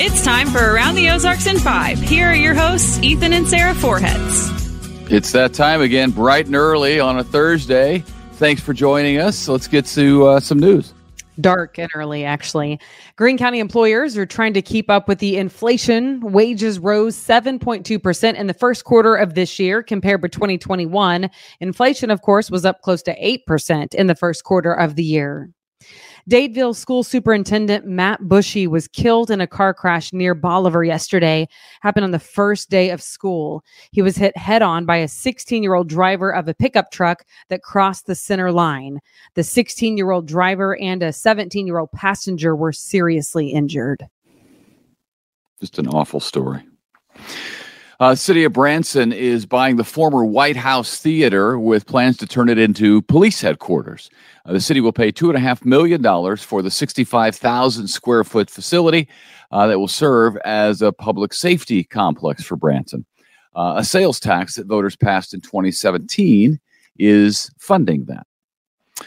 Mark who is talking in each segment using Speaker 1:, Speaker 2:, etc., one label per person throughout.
Speaker 1: It's time for Around the Ozarks in Five. Here are your hosts, Ethan and Sarah Forhetz.
Speaker 2: It's that time again, bright and early on a Thursday. Thanks for joining us. Let's get to uh, some news.
Speaker 3: Dark and early, actually. Greene County employers are trying to keep up with the inflation. Wages rose 7.2% in the first quarter of this year compared with 2021. Inflation, of course, was up close to 8% in the first quarter of the year. Dadeville School Superintendent Matt Bushy was killed in a car crash near Bolivar yesterday. Happened on the first day of school. He was hit head on by a 16 year old driver of a pickup truck that crossed the center line. The 16 year old driver and a 17 year old passenger were seriously injured.
Speaker 2: Just an awful story. Uh, City of Branson is buying the former White House Theater with plans to turn it into police headquarters. Uh, the city will pay $2.5 million for the 65,000 square foot facility uh, that will serve as a public safety complex for Branson. Uh, a sales tax that voters passed in 2017 is funding that.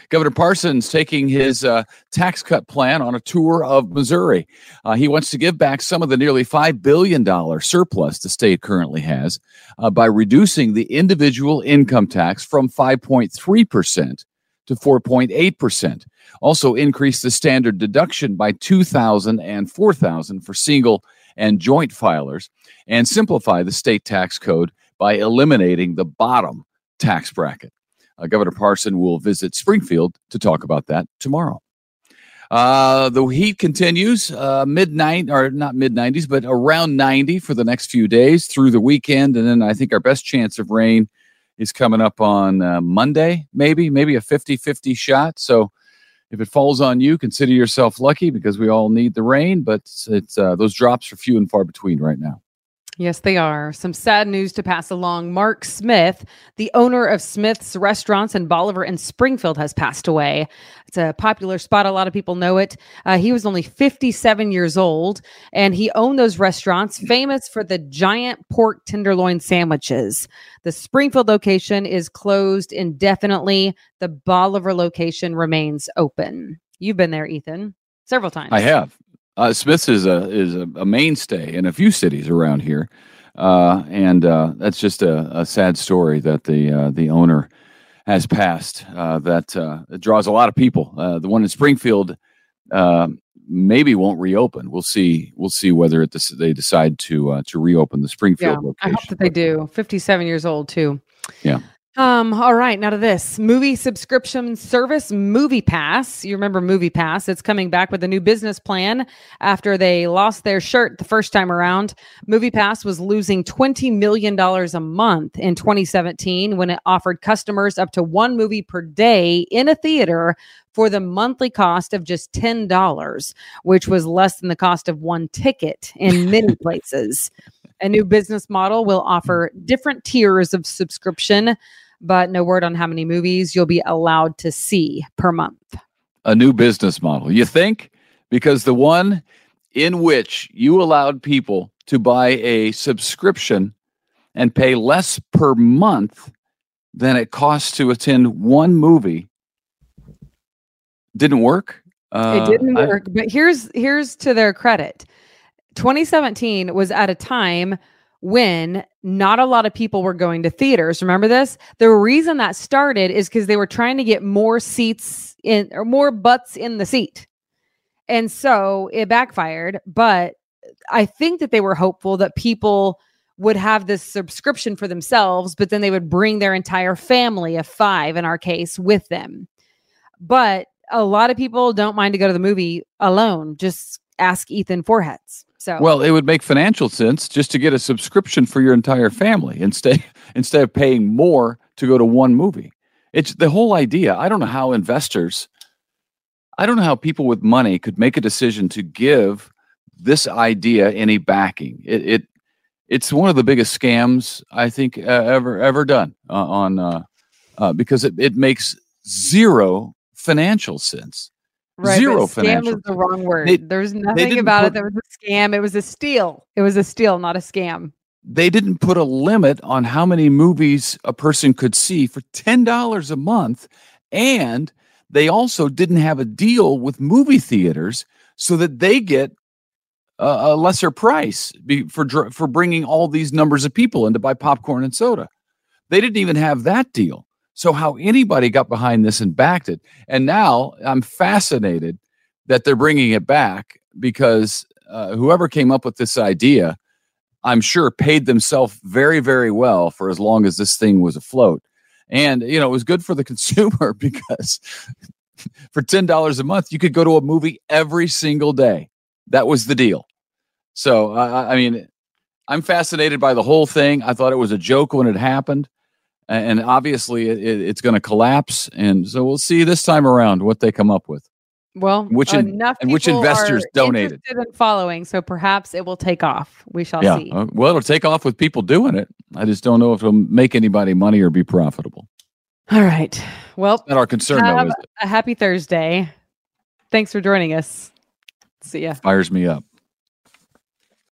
Speaker 2: Governor Parson's taking his uh, tax cut plan on a tour of Missouri. Uh, he wants to give back some of the nearly $5 billion surplus the state currently has uh, by reducing the individual income tax from 5.3% to 4.8%. Also increase the standard deduction by 2000 and 4000 for single and joint filers and simplify the state tax code by eliminating the bottom tax bracket. Uh, Governor Parson will visit Springfield to talk about that tomorrow. Uh, the heat continues uh, mid nine or not mid 90s, but around 90 for the next few days through the weekend. And then I think our best chance of rain is coming up on uh, Monday, maybe, maybe a 50 50 shot. So if it falls on you, consider yourself lucky because we all need the rain, but it's, uh, those drops are few and far between right now.
Speaker 3: Yes, they are. Some sad news to pass along. Mark Smith, the owner of Smith's Restaurants in Bolivar and Springfield, has passed away. It's a popular spot. A lot of people know it. Uh, he was only 57 years old, and he owned those restaurants, famous for the giant pork tenderloin sandwiches. The Springfield location is closed indefinitely. The Bolivar location remains open. You've been there, Ethan, several times.
Speaker 2: I have. Uh, Smith's is a is a, a, mainstay in a few cities around here, uh, and uh, that's just a, a, sad story that the uh, the owner has passed. Uh, that uh, draws a lot of people. the one in Springfield maybe won't reopen. We'll see. We'll see whether it, they decide to to reopen the Springfield
Speaker 3: yeah,
Speaker 2: location.
Speaker 3: I hope that they do. Fifty seven years old too.
Speaker 2: Yeah.
Speaker 3: Um, all right, now to this movie subscription service, MoviePass. You remember MoviePass? It's coming back with a new business plan after they lost their shirt the first time around. MoviePass was losing $20 million a month in 2017 when it offered customers up to one movie per day in a theater for the monthly cost of just $10, which was less than the cost of one ticket in many places. A new business model will offer different tiers of subscription, but no word on how many movies you'll be allowed to see per month.
Speaker 2: A new business model, you think? Because the one in which you allowed people to buy a subscription and pay less per month than it costs to attend one movie didn't work.
Speaker 3: Uh, it didn't work, I, but here's here's to their credit. 2017 was at a time when not a lot of people were going to theaters. Remember this? The reason that started is because they were trying to get more seats in or more butts in the seat. And so it backfired. But I think that they were hopeful that people would have this subscription for themselves, but then they would bring their entire family of five in our case with them. But a lot of people don't mind to go to the movie alone. Just ask Ethan Forhetz. So
Speaker 2: well, it would make financial sense just to get a subscription for your entire family instead instead of paying more to go to one movie. It's the whole idea. I don't know how investors, I don't know how people with money could make a decision to give this idea any backing. It, it it's one of the biggest scams I think uh, ever ever done uh, on uh, uh because it, it makes zero financial sense.
Speaker 3: Right,
Speaker 2: Zero
Speaker 3: scam
Speaker 2: financial.
Speaker 3: is the wrong word. They, There's nothing about put, it that was a scam. It was a steal. It was a steal, not a scam.
Speaker 2: They didn't put a limit on how many movies a person could see for $10 a month. And they also didn't have a deal with movie theaters so that they get a lesser price for for bringing all these numbers of people in to buy popcorn and soda. They didn't even have that deal. So how anybody got behind this and backed it, and now I'm fascinated that they're bringing it back because uh, whoever came up with this idea, I'm sure paid themselves very very well for as long as this thing was afloat, and you know it was good for the consumer because for ten dollars a month you could go to a movie every single day. That was the deal. So uh, I mean, I'm fascinated by the whole thing. I thought it was a joke when it happened and obviously it, it's going to collapse. And so we'll see this time around what they come up with.
Speaker 3: Well,
Speaker 2: which in, and which investors donated
Speaker 3: in following, so perhaps it will take off. We shall
Speaker 2: yeah.
Speaker 3: see.
Speaker 2: Uh, well, it'll take off with people doing it. I just don't know if it'll make anybody money or be profitable.
Speaker 3: All right. Well,
Speaker 2: it's not our concern though.
Speaker 3: a happy Thursday. Thanks for joining us. See ya.
Speaker 2: Fires me up.